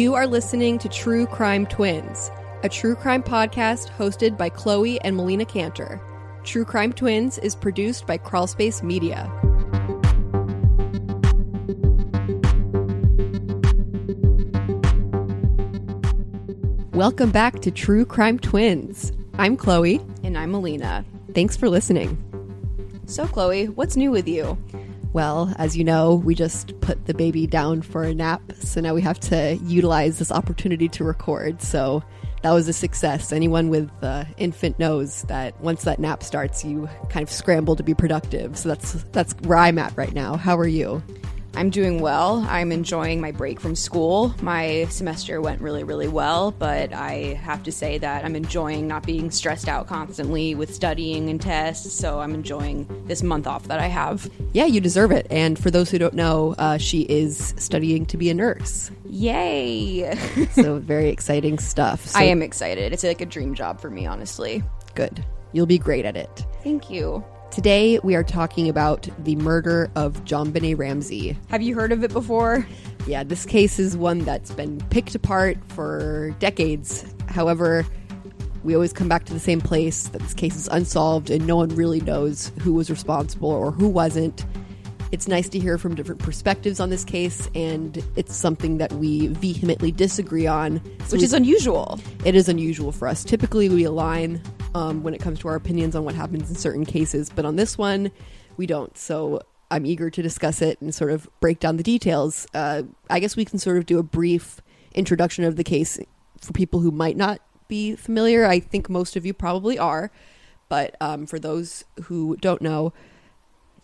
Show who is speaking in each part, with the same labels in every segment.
Speaker 1: You are listening to True Crime Twins, a true crime podcast hosted by Chloe and Melina Canter. True Crime Twins is produced by Crawlspace Media. Welcome back to True Crime Twins. I'm Chloe.
Speaker 2: And I'm Melina.
Speaker 1: Thanks for listening.
Speaker 2: So, Chloe, what's new with you?
Speaker 1: Well, as you know, we just put the baby down for a nap, so now we have to utilize this opportunity to record. So that was a success. Anyone with uh, infant knows that once that nap starts, you kind of scramble to be productive. So that's that's where I'm at right now. How are you?
Speaker 2: I'm doing well. I'm enjoying my break from school. My semester went really, really well, but I have to say that I'm enjoying not being stressed out constantly with studying and tests. So I'm enjoying this month off that I have.
Speaker 1: Yeah, you deserve it. And for those who don't know, uh, she is studying to be a nurse.
Speaker 2: Yay!
Speaker 1: so very exciting stuff. So
Speaker 2: I am excited. It's like a dream job for me, honestly.
Speaker 1: good. You'll be great at it.
Speaker 2: Thank you.
Speaker 1: Today we are talking about the murder of JonBenét Ramsey.
Speaker 2: Have you heard of it before?
Speaker 1: Yeah, this case is one that's been picked apart for decades. However, we always come back to the same place that this case is unsolved and no one really knows who was responsible or who wasn't. It's nice to hear from different perspectives on this case, and it's something that we vehemently disagree on. So
Speaker 2: Which is unusual.
Speaker 1: it is unusual for us. Typically, we align um, when it comes to our opinions on what happens in certain cases, but on this one, we don't. So I'm eager to discuss it and sort of break down the details. Uh, I guess we can sort of do a brief introduction of the case for people who might not be familiar. I think most of you probably are, but um, for those who don't know,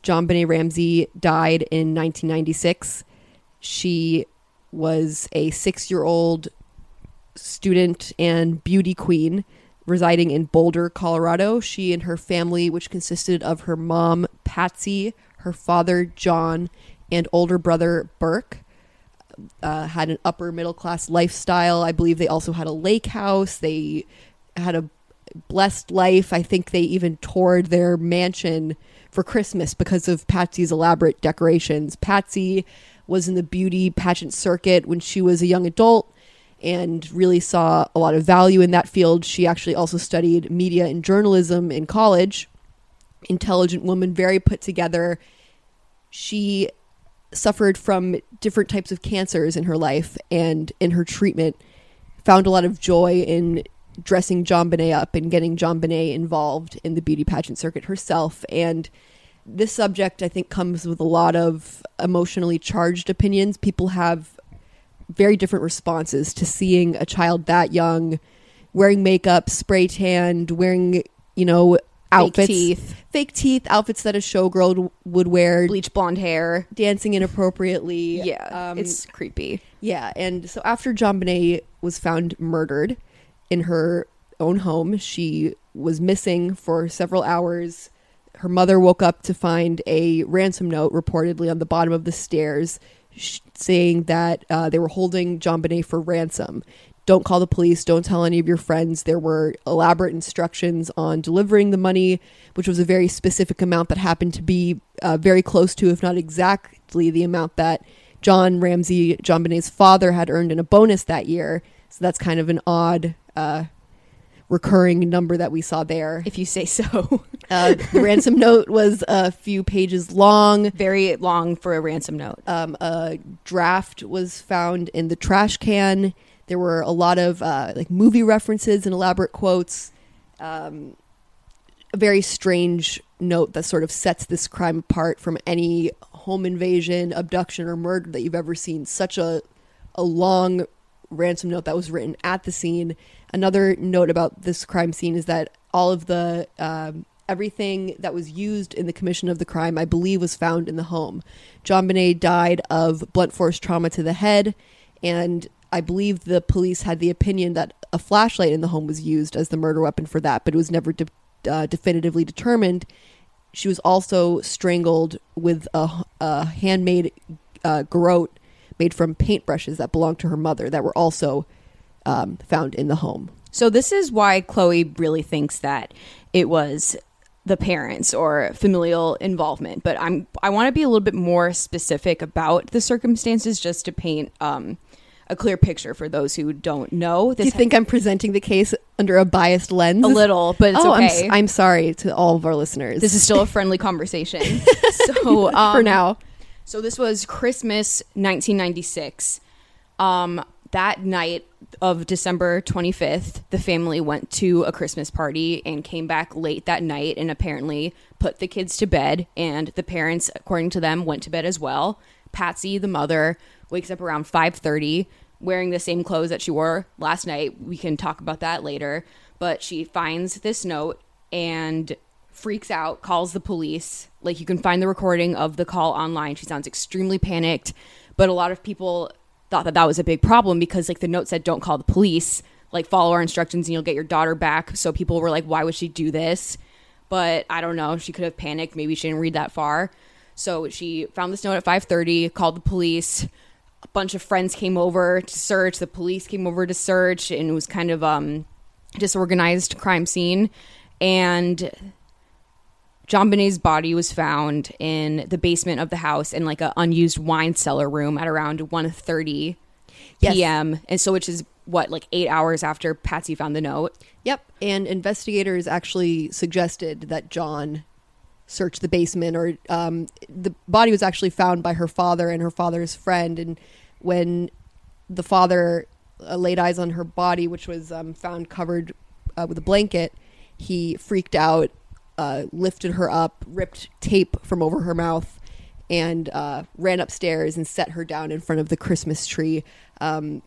Speaker 1: JonBenét Ramsey died in 1996. She was a six year old student and beauty queen residing in Boulder, Colorado. She and her family, which consisted of her mom, Patsy, her father, John, and older brother, Burke, uh, had an upper middle class lifestyle. I believe they also had a lake house. They had a blessed life. I think they even toured their mansion for Christmas because of Patsy's elaborate decorations. Patsy was in the beauty pageant circuit when she was a young adult and really saw a lot of value in that field. She actually also studied media and journalism in college. Intelligent woman, very put together. She suffered from different types of cancers in her life and in her treatment found a lot of joy in dressing JonBenét up and getting JonBenét involved in the beauty pageant circuit herself. And this subject, I think, comes with a lot of emotionally charged opinions. People have very different responses to seeing a child that young wearing makeup, spray tanned, wearing, you know, outfits, Fake
Speaker 2: teeth.
Speaker 1: fake teeth, outfits that a showgirl would wear,
Speaker 2: Bleach blonde hair.
Speaker 1: dancing inappropriately.
Speaker 2: Yeah,
Speaker 1: Um,
Speaker 2: it's creepy.
Speaker 1: yeah, and so after JonBenét was found murdered in her own home, she was missing for several hours. Her mother woke up to find a ransom note reportedly on the bottom of the stairs saying that uh, they were holding JonBenét for ransom. Don't call the police. Don't tell any of your friends. There were elaborate instructions on delivering the money, which was a very specific amount that happened to be uh, very close to, if not exactly, the amount that John Ramsey, JonBenét's father, had earned in a bonus that year. So that's kind of an odd uh, recurring number that we saw there.
Speaker 2: If you say so.
Speaker 1: Uh, the ransom note was a few pages long.
Speaker 2: Very long for a ransom note.
Speaker 1: Um, a draft was found in the trash can. There were a lot of uh, like movie references and elaborate quotes. Um, a very strange note that sort of sets this crime apart from any home invasion, abduction, or murder that you've ever seen. Such a a long ransom note that was written at the scene. Another note about this crime scene is that all of the um, everything that was used in the commission of the crime, I believe, was found in the home. JonBenét died of blunt force trauma to the head, and I believe the police had the opinion that a flashlight in the home was used as the murder weapon for that, but it was never de- uh, definitively determined. She was also strangled with a, a handmade uh, garrote made from paintbrushes that belonged to her mother that were also um, found in the home.
Speaker 2: So this is why Chloe really thinks that it was the parents or familial involvement. But I'm I want to be a little bit more specific about the circumstances just to paint um, a clear picture for those who don't know.
Speaker 1: Do you think I'm presenting the case under a biased lens?
Speaker 2: a little, but it's
Speaker 1: oh, I'm,
Speaker 2: okay.
Speaker 1: s- I'm sorry to all of our listeners.
Speaker 2: this is still a friendly conversation. so um,
Speaker 1: for now.
Speaker 2: So this was Christmas 1996. Um, that night of December 25th, the family went to a Christmas party and came back late that night and apparently put the kids to bed. And the parents, according to them, went to bed as well. Patsy, the mother, wakes up around 5:30 wearing the same clothes that she wore last night. We can talk about that later. But she finds this note and freaks out, calls the police. Like you can find the recording of the call online. She sounds extremely panicked, but a lot of people thought that that was a big problem because like the note said don't call the police, like follow our instructions and you'll get your daughter back. So people were like why would she do this? But I don't know, she could have panicked, maybe she didn't read that far. So she found this note at 5:30, called the police. A bunch of friends came over to search, the police came over to search and it was kind of um disorganized crime scene and JonBenét's body was found in the basement of the house in like an unused wine cellar room at around 1.30
Speaker 1: Yes.
Speaker 2: p.m. And so which is what like 8 hours after Patsy found the note.
Speaker 1: Yep. And investigators actually suggested that John search the basement, or um, the body was actually found by her father and her father's friend. And when the father uh, laid eyes on her body, which was um, found covered uh, with a blanket, he freaked out, uh, lifted her up, ripped tape from over her mouth, and uh, ran upstairs and set her down in front of the Christmas tree. Um,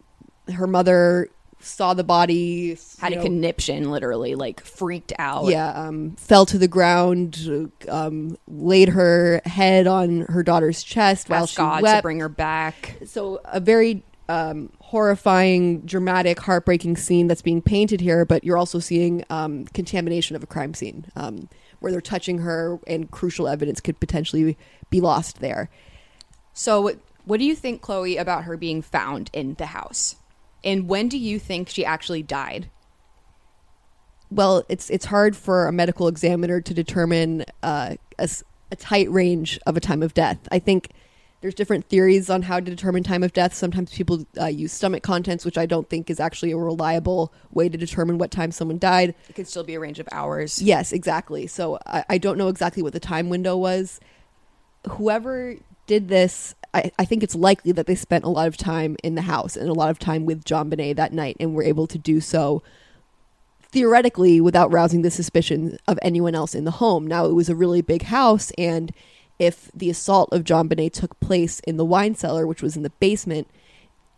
Speaker 1: her mother saw the body,
Speaker 2: Had
Speaker 1: you
Speaker 2: a
Speaker 1: know,
Speaker 2: conniption literally like freaked out.
Speaker 1: yeah, um, fell to the ground, um, laid her head on her daughter's chest while
Speaker 2: Asked
Speaker 1: she
Speaker 2: God to
Speaker 1: wept.
Speaker 2: bring her back.
Speaker 1: so a very um, horrifying, dramatic, heartbreaking scene that's being painted here. But you're also seeing um, contamination of a crime scene um, where they're touching her, and crucial evidence could potentially be lost there.
Speaker 2: So what do you think Chloe about her being found in the house? And when do you think she actually died?
Speaker 1: well, it's it's hard for a medical examiner to determine uh, a, a tight range of a time of death. I think there's different theories on how to determine time of death. Sometimes people uh, use stomach contents, which I don't think is actually a reliable way to determine what time someone died.
Speaker 2: It could still be a range of hours.
Speaker 1: Yes, exactly. So I, I don't know exactly what the time window was. Whoever did this, I, I think it's likely that they spent a lot of time in the house and a lot of time with JonBenét that night and were able to do so theoretically without rousing the suspicion of anyone else in the home. Now, it was a really big house, and if the assault of JonBenét took place in the wine cellar, which was in the basement,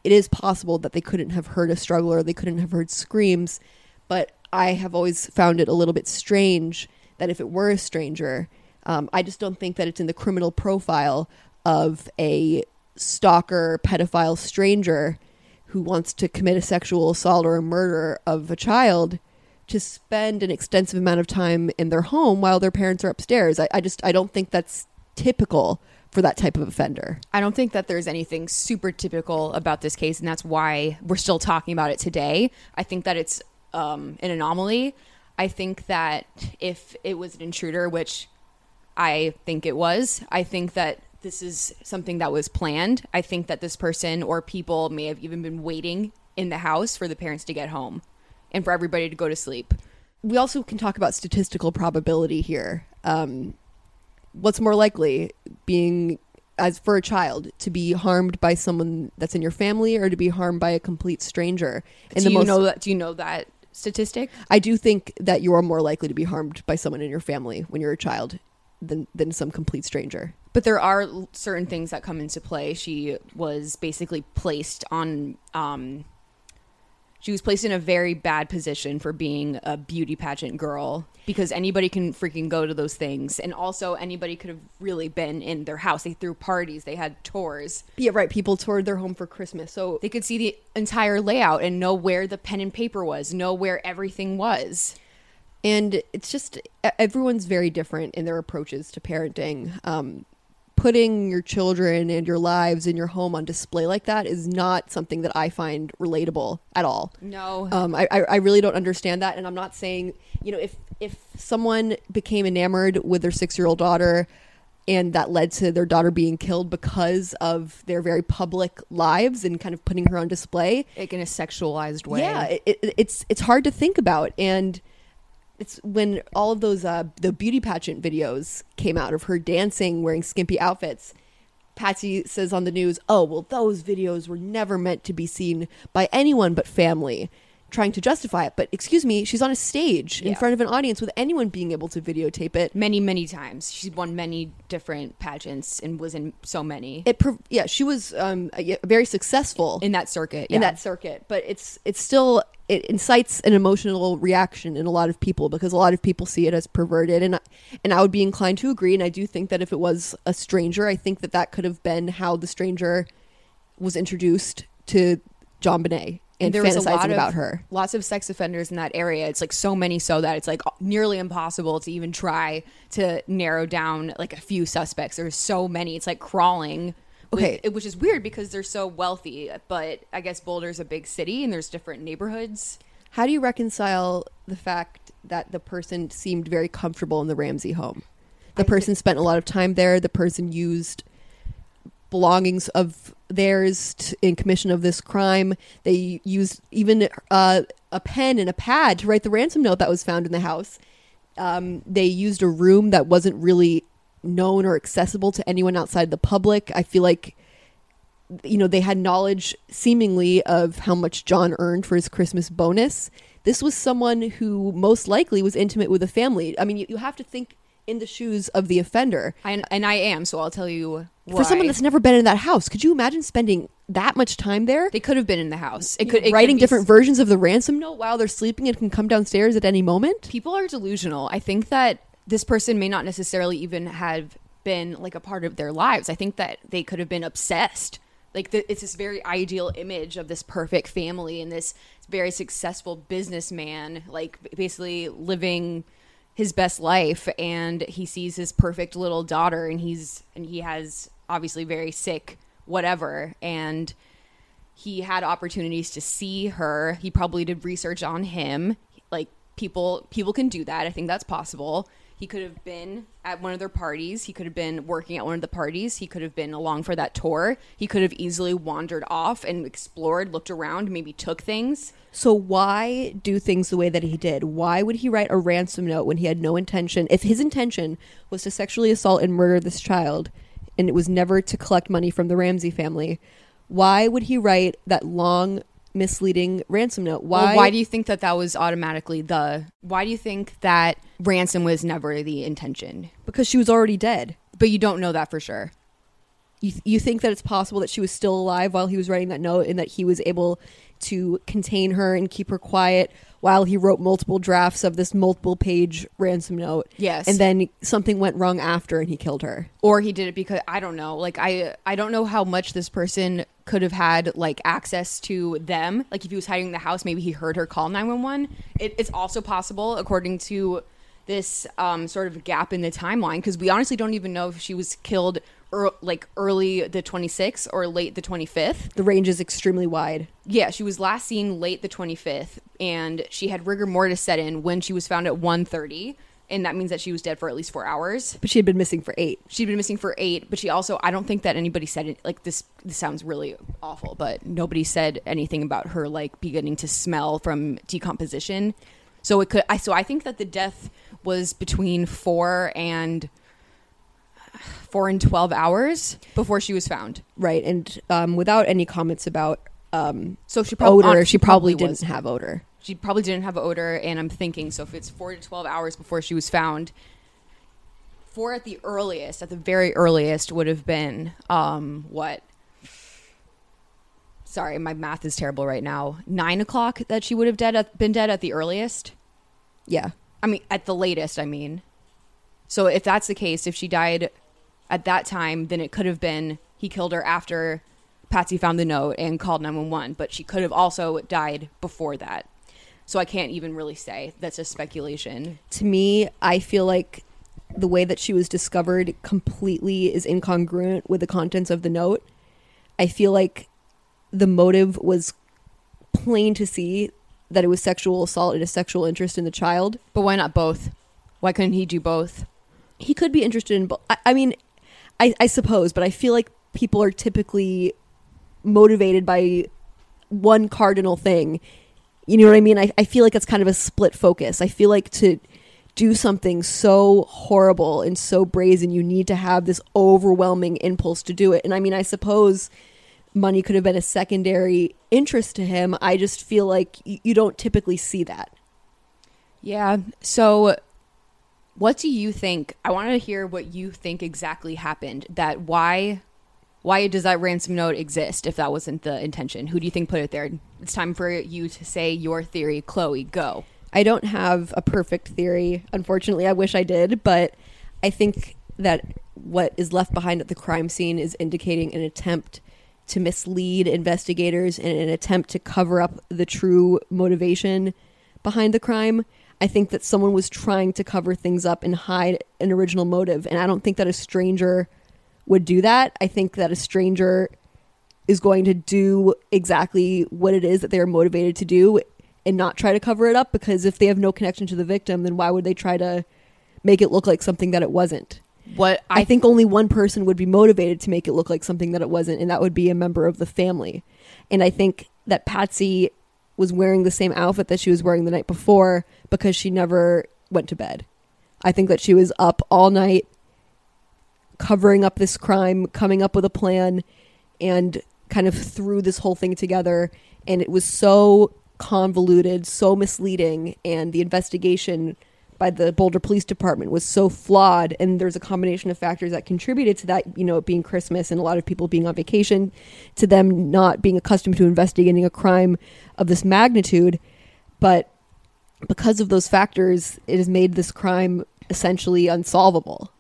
Speaker 1: it is possible that they couldn't have heard a struggle or they couldn't have heard screams. But I have always found it a little bit strange that if it were a stranger, um, I just don't think that it's in the criminal profile of a stalker, pedophile stranger who wants to commit a sexual assault or a murder of a child to spend an extensive amount of time in their home while their parents are upstairs. I, I just I don't think that's typical for that type of offender.
Speaker 2: I don't think that there's anything super typical about this case, and that's why we're still talking about it today. I think that it's um, an anomaly. I think that if it was an intruder, which I think it was, I think that this is something that was planned. I think that this person or people may have even been waiting in the house for the parents to get home and for everybody to go to sleep.
Speaker 1: We also can talk about statistical probability here. Um, what's more likely, being as for a child to be harmed by someone that's in your family or to be harmed by a complete stranger?
Speaker 2: do you know that? Do you know that statistic?
Speaker 1: I do think that you are more likely to be harmed by someone in your family when you're a child than than some complete stranger.
Speaker 2: But there are certain things that come into play. She was basically placed on. Um, she was placed in a very bad position for being a beauty pageant girl because anybody can freaking go to those things, and also anybody could have really been in their house. They threw parties, they had tours,
Speaker 1: Yeah, right. People toured their home for Christmas, so
Speaker 2: they could see the entire layout and know where the pen and paper was, know where everything was.
Speaker 1: and it's just everyone's very different in their approaches to parenting. Um, putting your children and your lives and your home on display like that is not something that I find relatable at all.
Speaker 2: No,
Speaker 1: Um, I, I really don't understand that, and I'm not saying you know if if someone became enamored with their six year old daughter, and that led to their daughter being killed because of their very public lives and kind of putting her on display.
Speaker 2: Like in a sexualized way.
Speaker 1: Yeah, it, it, it's it's hard to think about, and it's when all of those uh, the beauty pageant videos came out of her dancing wearing skimpy outfits. Patsy says on the news, "Oh, well, those videos were never meant to be seen by anyone but family." Trying to justify it, but excuse me, she's on a stage in
Speaker 2: Yeah.
Speaker 1: front of an audience with anyone being able to videotape it.
Speaker 2: Many, many times. She's won many different pageants and was in so many
Speaker 1: It, prov- yeah, she was um, uh, very successful
Speaker 2: in that circuit.
Speaker 1: in that circuit but it's it's still it incites an emotional reaction in a lot of people because a lot of people see it as perverted and I- and I would be inclined to agree and I do think that if it was a stranger I think that that could have been how the stranger was introduced to JonBenét and,
Speaker 2: there was a lot of,
Speaker 1: about her
Speaker 2: Lots of sex offenders in that area. It's like so many so that it's like nearly impossible to even try to narrow down like a few suspects. There's so many. It's like crawling. With-
Speaker 1: Okay.
Speaker 2: it- which is weird because they're so wealthy. But I guess Boulder's a big city and there's different neighborhoods.
Speaker 1: how do you reconcile the fact that the person seemed very comfortable in the Ramsey home the
Speaker 2: I
Speaker 1: person spent a lot of time there the person used belongings of theirs t- in commission of this crime. They used even uh, a pen and a pad to write the ransom note that was found in the house. Um, they used a room that wasn't really known or accessible to anyone outside the public. I feel like you know they had knowledge seemingly of how much John earned for his Christmas bonus. This was someone who most likely was intimate with the family. I mean, you, you have to think in the shoes of the offender.
Speaker 2: I, and I am, so I'll tell you
Speaker 1: For someone that's never been in that house, could you imagine spending that much time there?
Speaker 2: they could have been in the house. It could it could
Speaker 1: writing
Speaker 2: be
Speaker 1: different versions of the ransom note while they're sleeping and can come downstairs at any moment.
Speaker 2: people are delusional. I think that this person may not necessarily even have been like a part of their lives. I think that they could have been obsessed. Like the, it's this very ideal image of this perfect family and this very successful businessman, like basically living his best life. And he sees his perfect little daughter, and he's and he has obviously very sick whatever and he had opportunities to see her he probably did research on him like people people can do that i think that's possible he could have been at one of their parties he could have been working at one of the parties he could have been along for that tour he could have easily wandered off and explored looked around maybe took things
Speaker 1: So why do things the way that he did? Why would he write a ransom note when he had no intention? If his intention was to sexually assault and murder this child, and it was never to collect money from the Ramsey family, why would he write that long, misleading ransom note? Why?
Speaker 2: Well, why do you think that that was automatically the why do you think that ransom was never the intention
Speaker 1: because she was already dead.
Speaker 2: but you don't know that for sure
Speaker 1: You you think that it's possible that she was still alive while he was writing that note, and that he was able to contain her and keep her quiet while he wrote multiple drafts of this multiple page ransom note.
Speaker 2: Yes.
Speaker 1: and then something went wrong after, and he killed her.
Speaker 2: or he did it because I don't know. Like I I don't know how much this person could have had like access to them. Like if he was hiding in the house, maybe he heard her call nine one one. It's also possible, according to this um, sort of gap in the timeline, because we honestly don't even know if she was killed er- like early the twenty sixth or late the twenty fifth.
Speaker 1: The range is extremely wide.
Speaker 2: Yeah, she was last seen late the 25th, and she had rigor mortis set in when she was found at 1.30, and that means that she was dead for at least four hours
Speaker 1: But she had been missing for eight.
Speaker 2: she'd been missing for eight but she also i don't think that anybody said it like this this sounds really awful but nobody said anything about her like beginning to smell from decomposition so it could i so i think that the death was between four and four and 12 hours before she was found
Speaker 1: Right, and um, without any comments about um,
Speaker 2: so she probably
Speaker 1: odor, she probably, didn't
Speaker 2: was.
Speaker 1: have odor.
Speaker 2: She probably didn't have odor and i'm thinking so if it's four to 12 hours before she was found four at the earliest at the very earliest would have been um what? Sorry my math is terrible right now. Nine o'clock that she would have dead at, been dead at the earliest?
Speaker 1: Yeah,
Speaker 2: i mean at the latest i mean. So if that's the case if she died at that time then it could have been he killed her after patsy found the note and called 911 but she could have also died before that so i can't even really say that's just speculation
Speaker 1: to me, I feel like the way that she was discovered completely is incongruent with the contents of the note. I feel like the motive was plain to see that it was sexual assault and a sexual interest in the child.
Speaker 2: but why not both why couldn't he do both
Speaker 1: He could be interested in both. I, I mean, I, I suppose, but I feel like people are typically motivated by one cardinal thing. You know what I mean? I, I feel like it's kind of a split focus. I feel like to do something so horrible and so brazen, you need to have this overwhelming impulse to do it. And I mean, I suppose money could have been a secondary interest to him. I just feel like you don't typically see that.
Speaker 2: Yeah. So, what do you think? I want to hear what you think exactly happened. That why, why does that ransom note exist? If that wasn't the intention, who do you think put it there? It's time for you to say your theory, Chloe. Go.
Speaker 1: I don't have a perfect theory. Unfortunately, I wish I did, but I think that what is left behind at the crime scene is indicating an attempt to mislead investigators and an attempt to cover up the true motivation behind the crime. I think that someone was trying to cover things up and hide an original motive, and I don't think that a stranger would do that. I think that a stranger is going to do exactly what it is that they are motivated to do and not try to cover it up because if they have no connection to the victim, then why would they try to make it look like something that it wasn't?
Speaker 2: What
Speaker 1: I, think only one person would be motivated to make it look like something that it wasn't, and that would be a member of the family. And I think that Patsy was wearing the same outfit that she was wearing the night before because she never went to bed. I think that she was up all night covering up this crime, coming up with a plan, and kind of threw this whole thing together. And it was so convoluted, so misleading, and the investigation by the Boulder Police Department was so flawed. And there's a combination of factors that contributed to that, you know, it being Christmas and a lot of people being on vacation, to them not being accustomed to investigating a crime of this magnitude. But because of those factors, it has made this crime essentially unsolvable.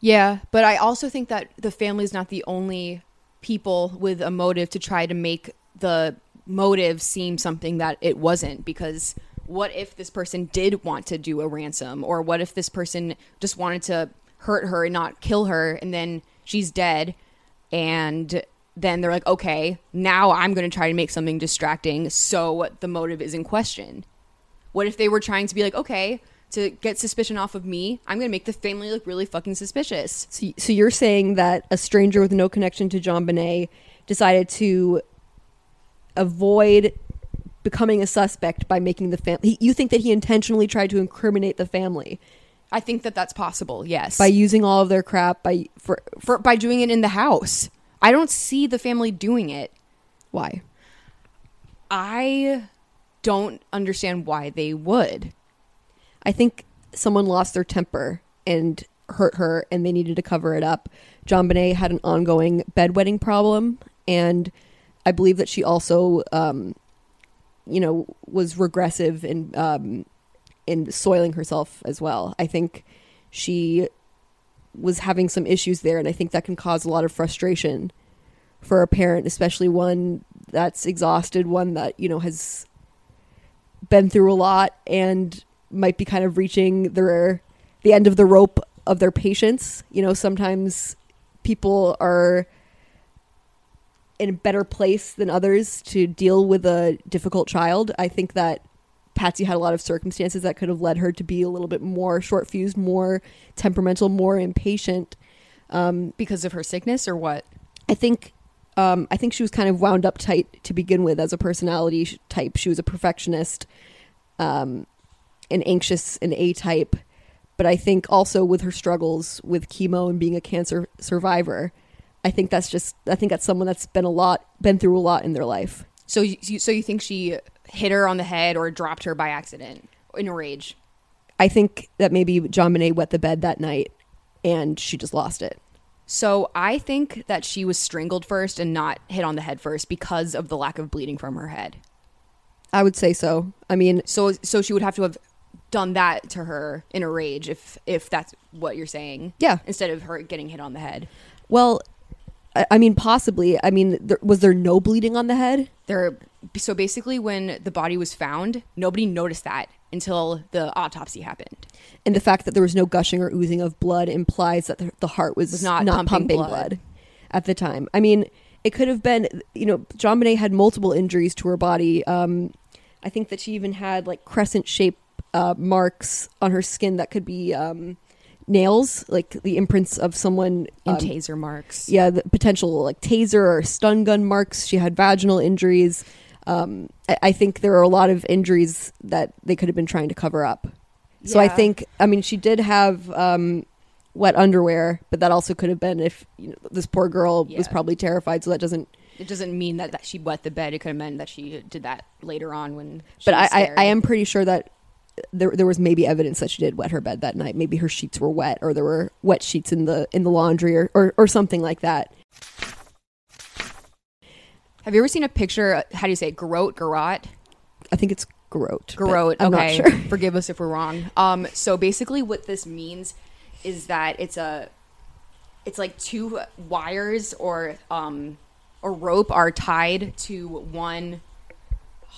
Speaker 2: Yeah, but I also think that the family is not the only people with a motive to try to make the motive seem something that it wasn't because what if this person did want to do a ransom? Or what if this person just wanted to hurt her and not kill her and then she's dead and then they're like okay now i'm going to try to make something distracting so the motive is in question. What if they were trying to be like okay to get suspicion off of me i'm going to make the family look really fucking suspicious.
Speaker 1: So, so you're saying that a stranger with no connection to JonBenét decided to avoid becoming a suspect by making the family. You think that he intentionally tried to incriminate the family?
Speaker 2: I think that that's possible yes.
Speaker 1: By using all of their crap by for
Speaker 2: for by doing it in the house. I don't see the family doing it.
Speaker 1: Why?
Speaker 2: i don't understand why they would
Speaker 1: I think someone lost their temper and hurt her and they needed to cover it up. JonBenét had an ongoing bedwetting problem and I believe that she also um, you know was regressive in um, in soiling herself as well. I think she was having some issues there and I think that can cause a lot of frustration for a parent, especially one that's exhausted, one that, you know, has been through a lot and might be kind of reaching their the end of the rope of their patience. You know, sometimes people are in a better place than others to deal with a difficult child. I think that Patsy had a lot of circumstances that could have led her to be a little bit more short fused, more temperamental, more impatient. Um,
Speaker 2: because of her sickness or what
Speaker 1: I think um, I think she was kind of wound up tight to begin with as a personality type. She was a perfectionist, um, an anxious, an A type. But I think also with her struggles with chemo and being a cancer survivor, I think that's just I think that's someone that's been a lot been through a lot in their life.
Speaker 2: so you, so you think she hit her on the head or dropped her by accident in a rage
Speaker 1: I think that maybe JonBenét wet the bed that night and she just lost it.
Speaker 2: so i think that she was strangled first and not hit on the head first because of the lack of bleeding from her head
Speaker 1: I would say so. I mean,
Speaker 2: so so she would have to have done that to her in a rage if if that's what you're saying
Speaker 1: yeah.
Speaker 2: instead of her getting hit on the head
Speaker 1: Well, I, I mean, possibly. I mean, there, was there no bleeding on the head?
Speaker 2: there so basically when the body was found nobody noticed that until the autopsy happened
Speaker 1: And the fact that there was no gushing or oozing of blood implies that the, the heart was,
Speaker 2: Was not
Speaker 1: not,
Speaker 2: pumping
Speaker 1: pumping,
Speaker 2: blood.
Speaker 1: blood. at the time. I mean, it could have been, you know, JonBenét had multiple injuries to her body. Um, I think that she even had like crescent shaped uh, marks on her skin that could be um, nails, like the imprints of someone
Speaker 2: And
Speaker 1: um,
Speaker 2: taser marks.
Speaker 1: yeah, the potential like taser or stun gun marks. She had vaginal injuries. Um, I, I think there are a lot of injuries that they could have been trying to cover up. So I think, I mean, she did have um, wet underwear, but that also could have been if you know, this poor girl was probably terrified. So that doesn't.
Speaker 2: It doesn't mean that, that she wet the bed. It could have meant that she did that later on when. She
Speaker 1: But I,
Speaker 2: was
Speaker 1: I. I am pretty sure that there there was maybe evidence that she did wet her bed that night. Maybe her sheets were wet, or there were wet sheets in the in the laundry, or or, or something like that.
Speaker 2: Have you ever seen a picture? How do you say it? garrote? Garrot?
Speaker 1: I think it's Garrote. I'm
Speaker 2: okay.
Speaker 1: sure.
Speaker 2: Forgive us if we're wrong. Um, so basically, what this means is that it's a, it's like two wires or um, or rope are tied to one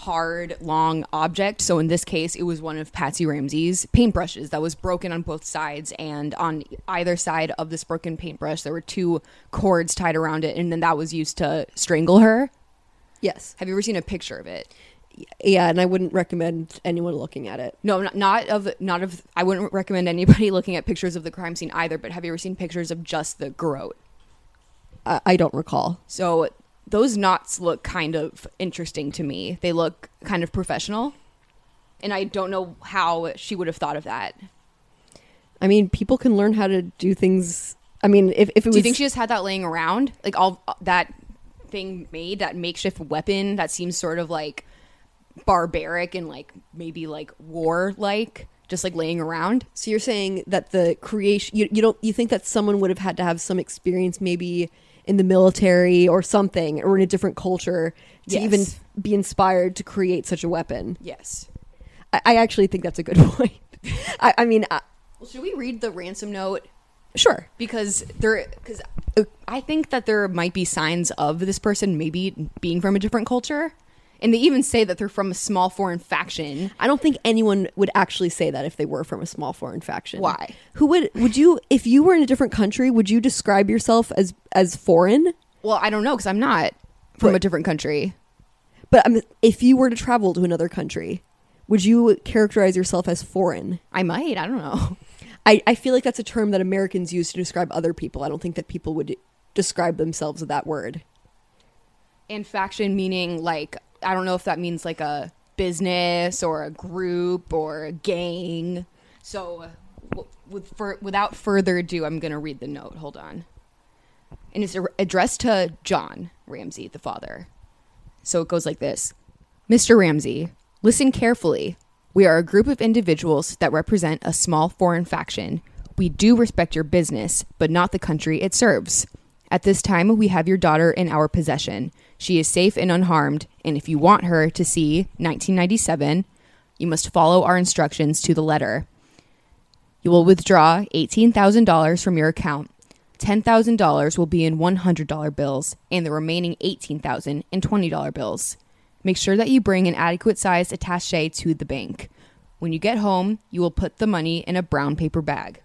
Speaker 2: hard, long object. So in this case, it was one of Patsy Ramsey's paintbrushes that was broken on both sides, and on either side of this broken paintbrush, there were two cords tied around it, and then that was used to strangle her.
Speaker 1: Yes.
Speaker 2: Have you ever seen a picture of it?
Speaker 1: Yeah, and I wouldn't recommend anyone looking at it.
Speaker 2: No, not, not of not of. I wouldn't recommend anybody looking at pictures of the crime scene either. But have you ever seen pictures of just the garrote?
Speaker 1: I, I don't recall.
Speaker 2: So those knots look kind of interesting to me. They look kind of professional, and I don't know how she would have thought of that.
Speaker 1: I mean, people can learn how to do things. I mean, if, if it was.
Speaker 2: Do you think she just had that laying around, like all that thing made that makeshift weapon that seems sort of like barbaric and like maybe like war like, just like laying around?
Speaker 1: so you're saying that the creation. You, you don't. You think that someone would have had to have some experience, maybe in the military or something, or in a different culture, to
Speaker 2: Yes.
Speaker 1: even be inspired to create such a weapon.
Speaker 2: Yes.
Speaker 1: I, I actually think that's a good point. I, I mean, I,
Speaker 2: Well, should we read the ransom note
Speaker 1: sure.
Speaker 2: because there because uh, I think that there might be signs of this person maybe being from a different culture, and they even say that they're from a small foreign faction.
Speaker 1: I don't think anyone would actually say that if they were from a small foreign faction.
Speaker 2: Why?
Speaker 1: Who would would you if you were in a different country, would you describe yourself as as foreign?
Speaker 2: Well, I don't know because I'm not from
Speaker 1: But-
Speaker 2: a different country.
Speaker 1: But um, if you were to travel to another country, would you characterize yourself as foreign?
Speaker 2: I might. I don't know.
Speaker 1: I, I feel like that's a term that Americans use to describe other people. I don't think that people would describe themselves with that word.
Speaker 2: And faction meaning like I don't know if that means like a business or a group or a gang. So, with for, without further ado, I'm going to read the note. Hold on. And it's addressed to John Ramsey, the father. So it goes like this Mr. Ramsey, listen carefully. We are a group of individuals that represent a small foreign faction. We do respect your business, but not the country it serves. At this time, we have your daughter in our possession. She is safe and unharmed, and if you want her to see 1997, you must follow our instructions to the letter. You will withdraw $18,000 from your account. $10,000 will be in $100 bills, and the remaining 18,000 in $20 bills. Make sure that you bring an adequate sized attache to the bank. When you get home, you will put the money in a brown paper bag.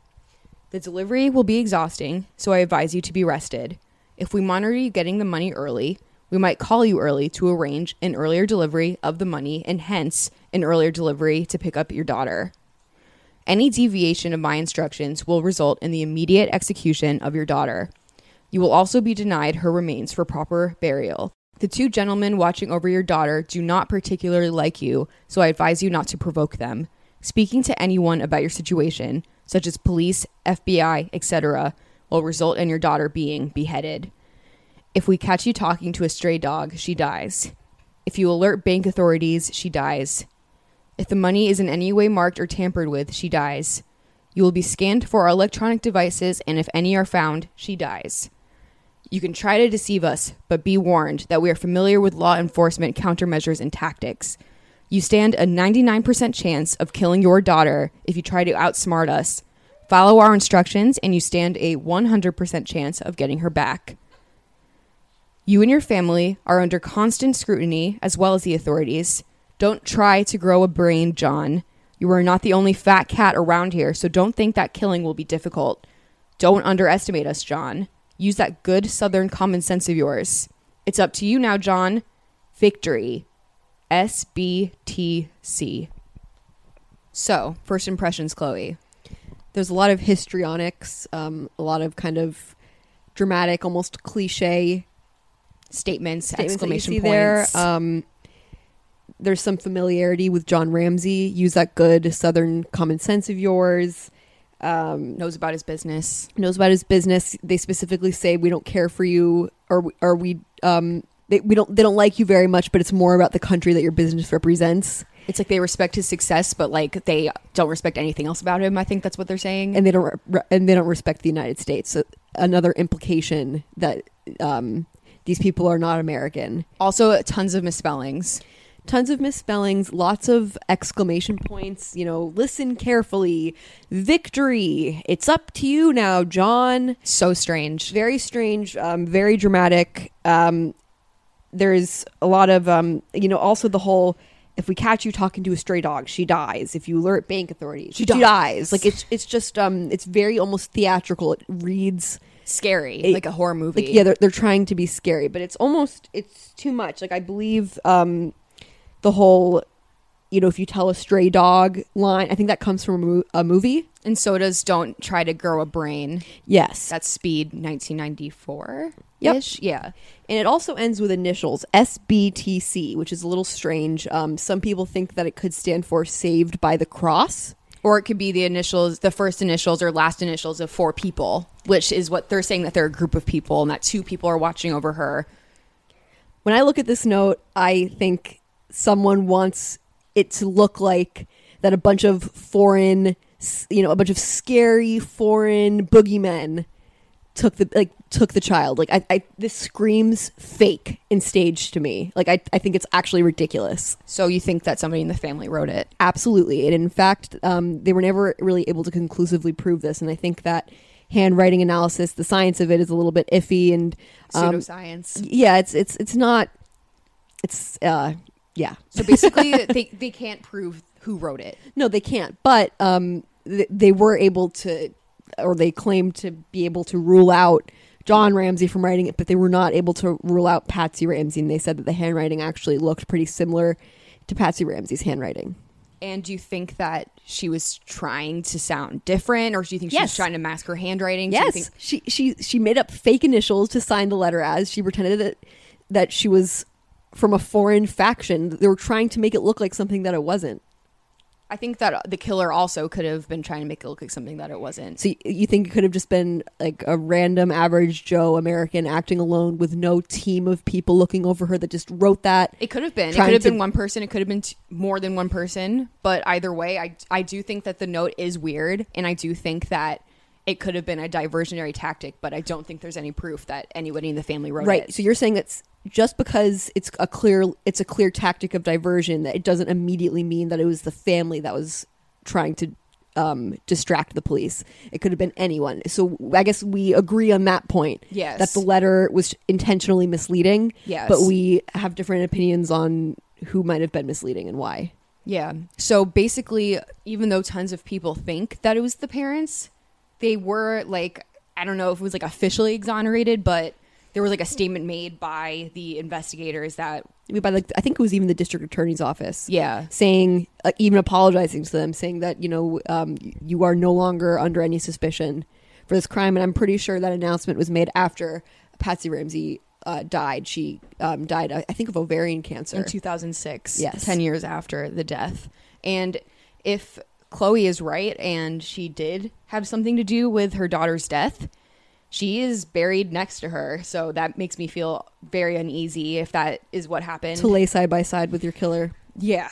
Speaker 2: The delivery will be exhausting, so I advise you to be rested. If we monitor you getting the money early, we might call you early to arrange an earlier delivery of the money and hence an earlier delivery to pick up your daughter. Any deviation of my instructions will result in the immediate execution of your daughter. You will also be denied her remains for proper burial. The two gentlemen watching over your daughter do not particularly like you, so I advise you not to provoke them. Speaking to anyone about your situation, such as police, FBI, etc., will result in your daughter being beheaded. If we catch you talking to a stray dog, she dies. If you alert bank authorities, she dies. If the money is in any way marked or tampered with, she dies. You will be scanned for our electronic devices, and if any are found, she dies. You can try to deceive us, but be warned that we are familiar with law enforcement countermeasures and tactics. You stand a 99% chance of killing your daughter if you try to outsmart us. Follow our instructions, and you stand a 100% chance of getting her back. You and your family are under constant scrutiny, as well as the authorities. Don't try to grow a brain, John. You are not the only fat cat around here, so don't think that killing will be difficult. Don't underestimate us, John. Use that good southern common sense of yours. It's up to you now, John. Victory. SBTC. So, first impressions, Chloe.
Speaker 1: There's a lot of histrionics, um, a lot of kind of dramatic, almost cliche
Speaker 2: Statements,
Speaker 1: statements
Speaker 2: exclamation points.
Speaker 1: there. Um, there's some familiarity with John Ramsey. Use that good Southern common sense of yours. Um,
Speaker 2: knows about his business.
Speaker 1: knows about his business. They specifically say we don't care for you, or or we um they, we don't they don't like you very much, but it's more about the country that your business represents,
Speaker 2: It's like they respect his success, but like they don't respect anything else about him. I think that's what they're saying.
Speaker 1: and they don't re- and they don't respect the United States. So another implication that um these people are not American.
Speaker 2: also, tons of misspellings.
Speaker 1: Tons of misspellings, lots of exclamation points. You know, listen carefully. Victory! It's up to you now, John.
Speaker 2: So strange.
Speaker 1: very strange, um, very dramatic. Um, there's a lot of, um, you know, also the whole if we catch you talking to a stray dog, she dies. If you alert bank authorities, she,
Speaker 2: dies.
Speaker 1: dies. Like it's it's just um, it's very almost theatrical. It reads
Speaker 2: Scary,
Speaker 1: It-
Speaker 2: like a horror movie.
Speaker 1: like yeah, they're they're trying to be scary, but it's almost it's too much. Like I believe um, the whole. You know, if you tell a stray dog line, I think that comes from a, mo- a movie.
Speaker 2: and so does "Don't Try to Grow a Brain."
Speaker 1: Yes,
Speaker 2: That's Speed, 1994.
Speaker 1: Yep.
Speaker 2: Yeah.
Speaker 1: And it also ends with initials SBTC, which is a little strange. Um, some people think that it could stand for Saved by the Cross.
Speaker 2: Or it could be the initials, the first initials or last initials of four people, which is what they're saying that they're a group of people and that two people are watching over her.
Speaker 1: When I look at this note, I think someone wants it to look like that a bunch of foreign, you know, a bunch of scary foreign boogeymen took the like took the child. Like I, I this screams fake and staged to me. Like I, I think it's actually ridiculous.
Speaker 2: So you think that somebody in the family wrote it?
Speaker 1: Absolutely. And in fact, um, they were never really able to conclusively prove this. And I think that handwriting analysis, the science of it is a little bit iffy. And um,
Speaker 2: Pseudoscience.
Speaker 1: yeah, it's it's it's not. It's uh yeah.
Speaker 2: So basically, they, they can't prove who wrote it.
Speaker 1: No, they can't. But um, th- they were able to, or they claimed to be able to rule out John Ramsey from writing it, but they were not able to rule out Patsy Ramsey. And they said that the handwriting actually looked pretty similar to Patsy Ramsey's handwriting.
Speaker 2: And do you think that she was trying to sound different, or do you think she was trying to mask her handwriting?
Speaker 1: Yes,
Speaker 2: think-
Speaker 1: she she she made up fake initials to sign the letter as. She pretended that that she was from a foreign faction. They were trying to make it look like something that it wasn't.
Speaker 2: I think that the killer also could have been trying to make it look like something that it wasn't.
Speaker 1: So you think it could have just been like a random average Joe American acting alone with no team of people looking over her that just wrote that?
Speaker 2: It could have been. It could have
Speaker 1: to-
Speaker 2: been one person. It could have been t- more than one person. But either way, I I do think that the note is weird, and I do think that it could have been a diversionary tactic. But I don't think there's any proof that anybody in the family wrote
Speaker 1: Right.
Speaker 2: it. Right.
Speaker 1: So you're saying that's just because it's a clear it's a clear tactic of diversion that it doesn't immediately mean that it was the family that was trying to um, distract the police. It could have been anyone. So I guess we agree on that point.
Speaker 2: Yes.
Speaker 1: That the letter was intentionally misleading.
Speaker 2: Yes.
Speaker 1: But we have different opinions on who might have been misleading and why.
Speaker 2: Yeah. So basically, even though tons of people think that it was the parents, they were like, I don't know if it was like officially exonerated, but there was like a statement made by the investigators that,
Speaker 1: By like I think it was even the district attorney's office.
Speaker 2: yeah,
Speaker 1: saying like even apologizing to them saying that you know um, you are no longer under any suspicion for this crime and i'm pretty sure that announcement was made after patsy ramsey uh, died she um, died i I think of ovarian cancer
Speaker 2: in 2006,
Speaker 1: Yes.
Speaker 2: 10 years after the death. And if Chloe is right and she did have something to do with her daughter's death, she is buried next to her. So that makes me feel very uneasy if that is what happened.
Speaker 1: to lay side by side with your killer
Speaker 2: Yeah.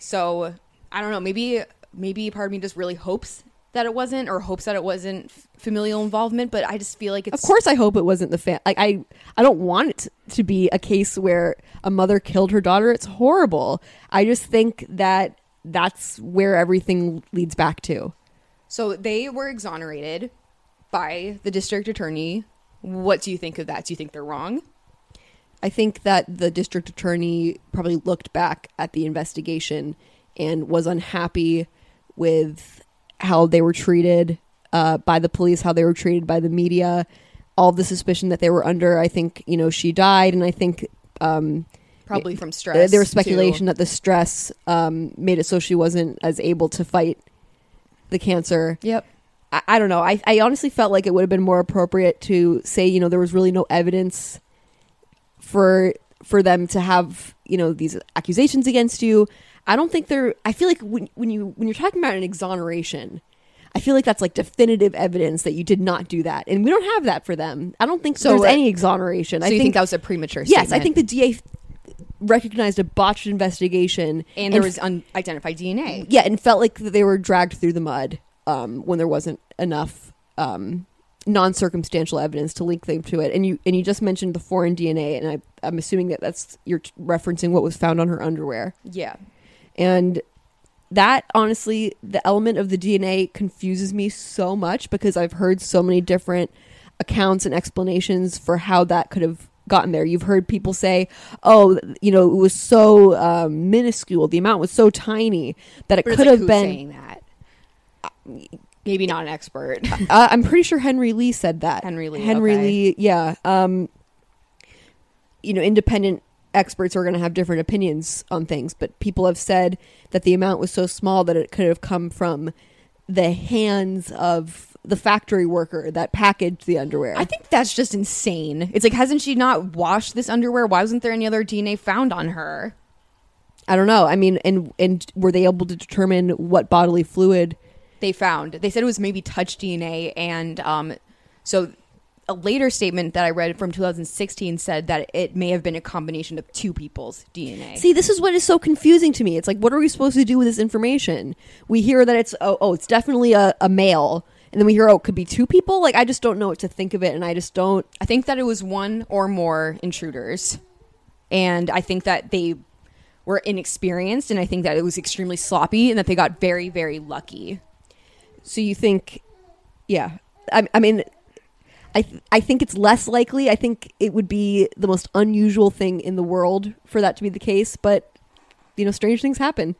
Speaker 2: So I don't know. Maybe maybe part of me just really hopes that it wasn't, or hopes that it wasn't familial involvement. But I just feel like it's
Speaker 1: of course i hope it wasn't the fam like i i don't want it to be a case where a mother killed her daughter it's horrible i just think that that's where everything leads back to
Speaker 2: So they were exonerated by the district attorney. What do you think of that? Do you think they're wrong?
Speaker 1: I think that the district attorney probably looked back at the investigation and was unhappy with how they were treated uh, by the police, how they were treated by the media, all the suspicion that they were under. I think you know she died, and I think um,
Speaker 2: Probably from stress.
Speaker 1: there was
Speaker 2: too.
Speaker 1: speculation that the stress um, made it so she wasn't as able to fight the cancer.
Speaker 2: Yep.
Speaker 1: I, I don't know. I, I honestly felt like it would have been more appropriate to say, you know, there was really no evidence for for them to have, you know, these accusations against you. I don't think they're. I feel like when when you when you're talking about an exoneration, I feel like that's like definitive evidence that you did not do that, and we don't have that for them. I don't think
Speaker 2: So,
Speaker 1: there's
Speaker 2: uh,
Speaker 1: any exoneration.
Speaker 2: So
Speaker 1: I
Speaker 2: you
Speaker 1: think,
Speaker 2: think that was a premature
Speaker 1: yes,
Speaker 2: statement?
Speaker 1: I think the DA recognized a botched investigation,
Speaker 2: and there was unidentified DNA.
Speaker 1: yeah, and felt like they were dragged through the mud um, when there wasn't enough um, non-circumstantial evidence to link them to it. And you and you just mentioned the foreign DNA, and I, I'm assuming that that's you're referencing what was found on her underwear.
Speaker 2: Yeah.
Speaker 1: And that honestly, the element of the DNA confuses me so much because I've heard so many different accounts and explanations for how that could have gotten there. You've heard people say, "Oh, you know, it was so um, minuscule. The amount was so tiny that it could
Speaker 2: like,
Speaker 1: have been."
Speaker 2: saying that. Maybe not an expert.
Speaker 1: Uh, I'm pretty sure Henry Lee said that.
Speaker 2: Henry Lee,
Speaker 1: Henry
Speaker 2: okay.
Speaker 1: Lee. Yeah. Um, you know, independent experts are going to have different opinions on things, but people have said that the amount was so small that it could have come from the hands of the factory worker that packaged the underwear.
Speaker 2: I think that's just insane. It's like, hasn't she not washed this underwear? Why wasn't there any other DNA found on her?
Speaker 1: I don't know. I mean, and and were they able to determine what bodily fluid?
Speaker 2: They found. They said it was maybe touch DNA, and um, so a later statement that I read from 2016 said that it may have been a combination of two people's DNA.
Speaker 1: See, this is what is so confusing to me. It's like, what are we supposed to do with this information? We hear that it's oh, oh it's definitely a, a male, and then we hear oh, it could be two people. Like, I just don't know what to think of it, and I just don't.
Speaker 2: I think that it was one or more intruders, and I think that they were inexperienced, and I think that it was extremely sloppy, and that they got very, very lucky.
Speaker 1: So you think, yeah, I, I mean, I th- I think it's less likely. I think it would be the most unusual thing in the world for that to be the case, but you know, strange things happen.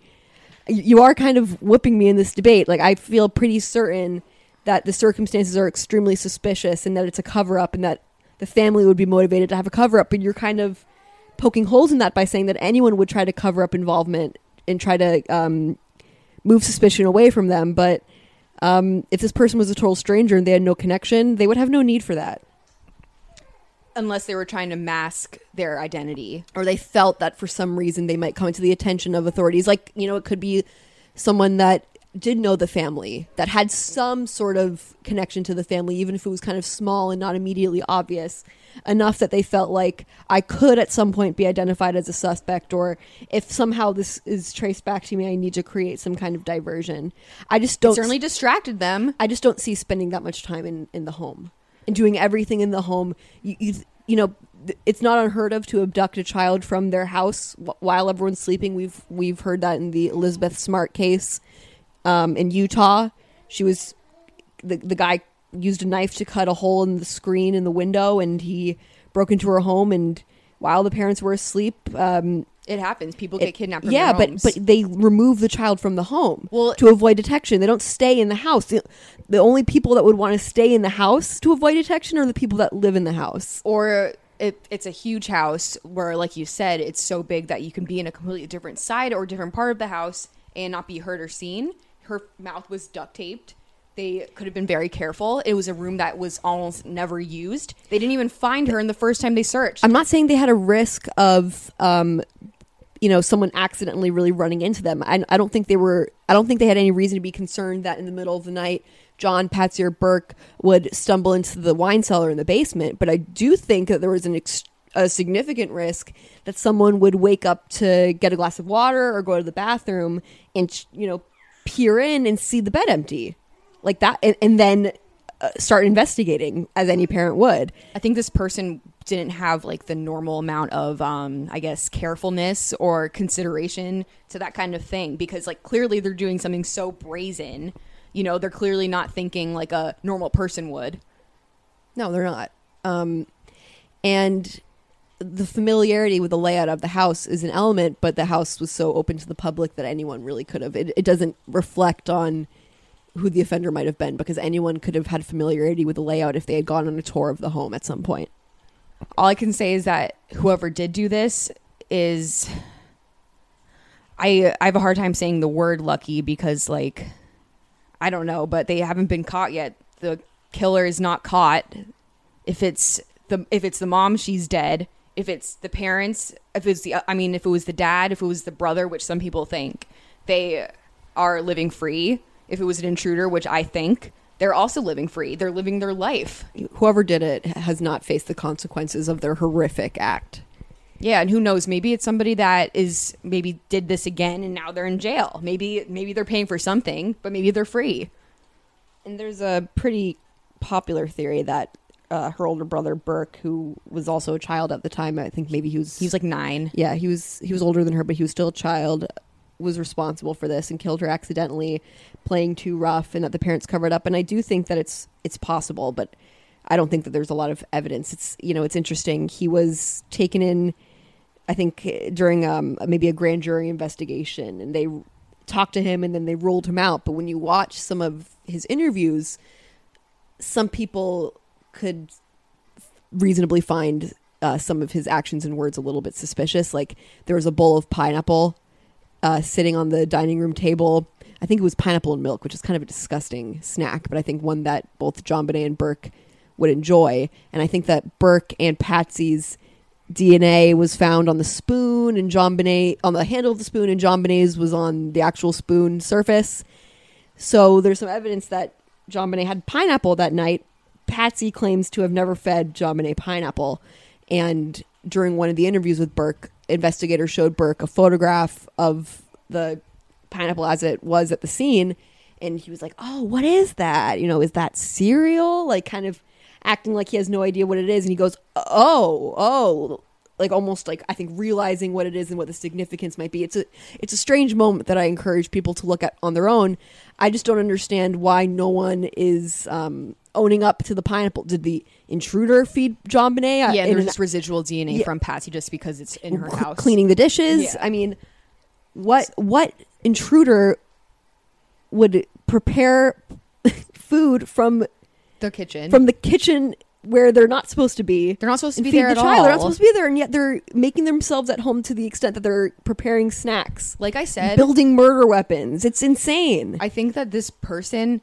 Speaker 1: You are kind of whipping me in this debate. Like I feel pretty certain that the circumstances are extremely suspicious and that it's a cover up and that the family would be motivated to have a cover up, but you're kind of poking holes in that by saying that anyone would try to cover up involvement and try to um, move suspicion away from them, but um, if this person was a total stranger and they had no connection, they would have no need for that.
Speaker 2: Unless they were trying to mask their identity.
Speaker 1: Or they felt that for some reason they might come to the attention of authorities. Like, you know, it could be someone that did know the family, that had some sort of connection to the family, even if it was kind of small and not immediately obvious, enough that they felt like I could at some point be identified as a suspect, or if somehow this is traced back to me, I need to create some kind of diversion. I just don't
Speaker 2: certainly distracted them.
Speaker 1: I just don't see spending that much time in, in the home and doing everything in the home. You, you, you know, it's not unheard of to abduct a child from their house while everyone's sleeping. We've we've heard that in the Elizabeth Smart case um, in Utah. She was the the guy used a knife to cut a hole in the screen in the window, and he broke into her home. And while the parents were asleep, um,
Speaker 2: It happens. People
Speaker 1: it-
Speaker 2: get kidnapped
Speaker 1: yeah, but but they remove the child from the home
Speaker 2: Well-
Speaker 1: to avoid detection. They don't stay in the house. The, the only people that would want to stay in the house to avoid detection are the people that live in the house.
Speaker 2: or it, it's a huge house where, like you said, it's so big that you can be in a completely different side or different part of the house and not be heard or seen. Her mouth was duct taped. They could have been very careful. It was a room that was almost never used. They didn't even find her in the first time they searched.
Speaker 1: I'm not saying they had a risk of, um, you know, someone accidentally really running into them. I, I don't think they were. I don't think they had any reason to be concerned that in the middle of the night, John Patsy or Burke would stumble into the wine cellar in the basement. But I do think that there was an ex- a significant risk that someone would wake up to get a glass of water or go to the bathroom and you know peer in and see the bed empty, like that, and, and then uh, start investigating as any parent would.
Speaker 2: I think this person didn't have like the normal amount of um I guess carefulness or consideration to that kind of thing because like clearly they're doing something so brazen. You know, they're clearly not thinking like a normal person would.
Speaker 1: No, they're not. Um, and the familiarity with the layout of the house is an element, but the house was so open to the public that anyone really could have. It, it doesn't reflect on who the offender might have been because anyone could have had familiarity with the layout if they had gone on a tour of the home at some point.
Speaker 2: All I can say is that whoever did do this is I I have a hard time saying the word lucky because like I don't know, but they haven't been caught yet. The killer is not caught. If it's the if it's the mom, she's dead. If it's the parents, if it's the I mean, if it was the dad, if it was the brother, which some people think they are living free. If it was an intruder, which I think they're also living free. They're living their life.
Speaker 1: Whoever did it has not faced the consequences of their horrific act.
Speaker 2: Yeah, and who knows? Maybe it's somebody that is maybe did this again and now they're in jail. Maybe maybe they're paying for something, but maybe they're free.
Speaker 1: And there's a pretty popular theory that uh, her older brother Burke, who was also a child at the time, I think maybe he was
Speaker 2: He was like nine.
Speaker 1: yeah he was he was older than her, but he was still a child. Was responsible for this and killed her accidentally, playing too rough, and that the parents covered up. And I do think that it's it's possible, but I don't think that there's a lot of evidence. It's you know it's interesting. He was taken in, I think during um, maybe a grand jury investigation, and they talked to him, and then they ruled him out. But when you watch some of his interviews, some people could reasonably find uh, some of his actions and words a little bit suspicious. Like there was a bowl of pineapple uh, sitting on the dining room table. I think it was pineapple and milk, which is kind of a disgusting snack, but I think one that both JonBenét and Burke would enjoy. And I think that Burke and Patsy's DNA was found on the spoon, and JonBenét on the handle of the spoon, and JonBenét's was on the actual spoon surface. So there's some evidence that JonBenét had pineapple that night. Patsy claims to have never fed JonBenét pineapple. And during one of the interviews with Burke, investigators showed Burke a photograph of the pineapple as it was at the scene. And he was like, Oh, what is that? You know, is that cereal? Like, kind of acting like he has no idea what it is. And he goes, Oh, oh, like almost like I think realizing what it is and what the significance might be. It's a it's a strange moment that I encourage people to look at on their own. I just don't understand why no one is um, owning up to the pineapple. Did the intruder feed JonBenét?
Speaker 2: Yeah, there's just residual DNA
Speaker 1: Yeah.
Speaker 2: from Patsy just because it's in her house.
Speaker 1: cleaning the dishes.
Speaker 2: Yeah.
Speaker 1: I mean, what what intruder would prepare food from
Speaker 2: the kitchen.
Speaker 1: from the kitchen where they're not supposed to be?
Speaker 2: they're not supposed to be
Speaker 1: feed
Speaker 2: there
Speaker 1: the
Speaker 2: at
Speaker 1: child.
Speaker 2: all.
Speaker 1: They're not supposed to be there, and yet they're making themselves at home to the extent that they're preparing snacks,
Speaker 2: like I said,
Speaker 1: building murder weapons. It's insane.
Speaker 2: I think that this person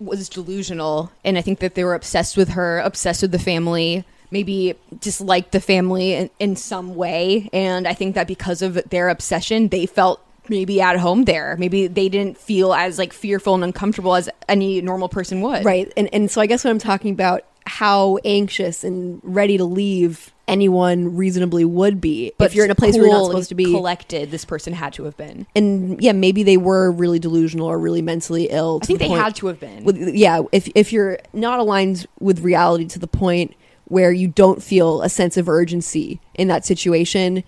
Speaker 2: was delusional, and I think that they were obsessed with her, obsessed with the family, maybe disliked the family in, in some way. And I think that because of their obsession, they felt maybe at home there. Maybe they didn't feel as like fearful and uncomfortable as any normal person would.
Speaker 1: Right. And and so I guess what I'm talking about how anxious and ready to leave anyone reasonably would be
Speaker 2: But
Speaker 1: if you're in a place where you're not supposed to be.
Speaker 2: collected, this person had to have been.
Speaker 1: and yeah, maybe they were really delusional or really mentally ill.
Speaker 2: I think
Speaker 1: the
Speaker 2: they
Speaker 1: point-
Speaker 2: had to have been.
Speaker 1: With, yeah, if if you're not aligned with reality to the point where you don't feel a sense of urgency in that situation,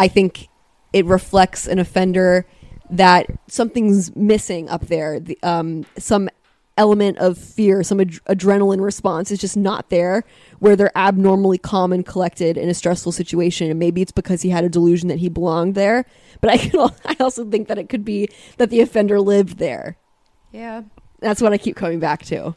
Speaker 1: I think it reflects an offender that something's missing up there. The, um, some element of fear, some ad- adrenaline response is just not there where they're abnormally calm and collected in a stressful situation. And maybe it's because he had a delusion that he belonged there. But I can, I also think that it could be that the offender lived there.
Speaker 2: yeah.
Speaker 1: That's what I keep coming back to.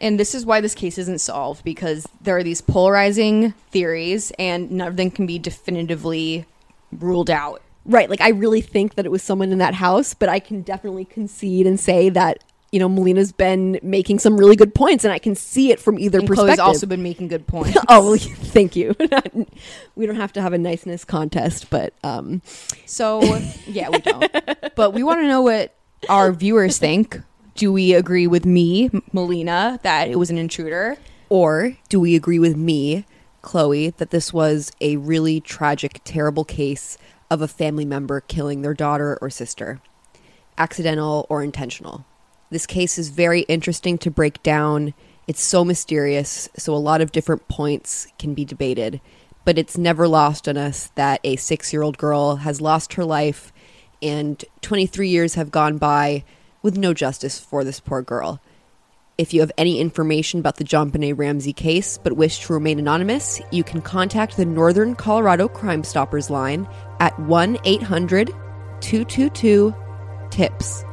Speaker 2: And this is why this case isn't solved because there are these polarizing theories and none of them can be definitively ruled out.
Speaker 1: Right. Like I really think that it was someone in that house, but I can definitely concede and say that, you know, Melina's been making some really good points and I can see it from either
Speaker 2: And Chloe's
Speaker 1: perspective.
Speaker 2: also been making good points.
Speaker 1: oh, well, thank you. we don't have to have a niceness contest, but um
Speaker 2: So, yeah, we don't. but we want to know what our viewers think. Do we agree with me, Melina, that it was an intruder?
Speaker 1: or do we agree with me, Chloe, that this was a really tragic, terrible case of a family member killing their daughter or sister? Accidental or intentional? This case is very interesting to break down. It's so mysterious, so a lot of different points can be debated. But it's never lost on us that a six year old girl has lost her life, and 23 years have gone by with no justice for this poor girl. If you have any information about the JonBenét Ramsey case but wish to remain anonymous, you can contact the Northern Colorado Crime Stoppers line at 1 800 222 TIPS.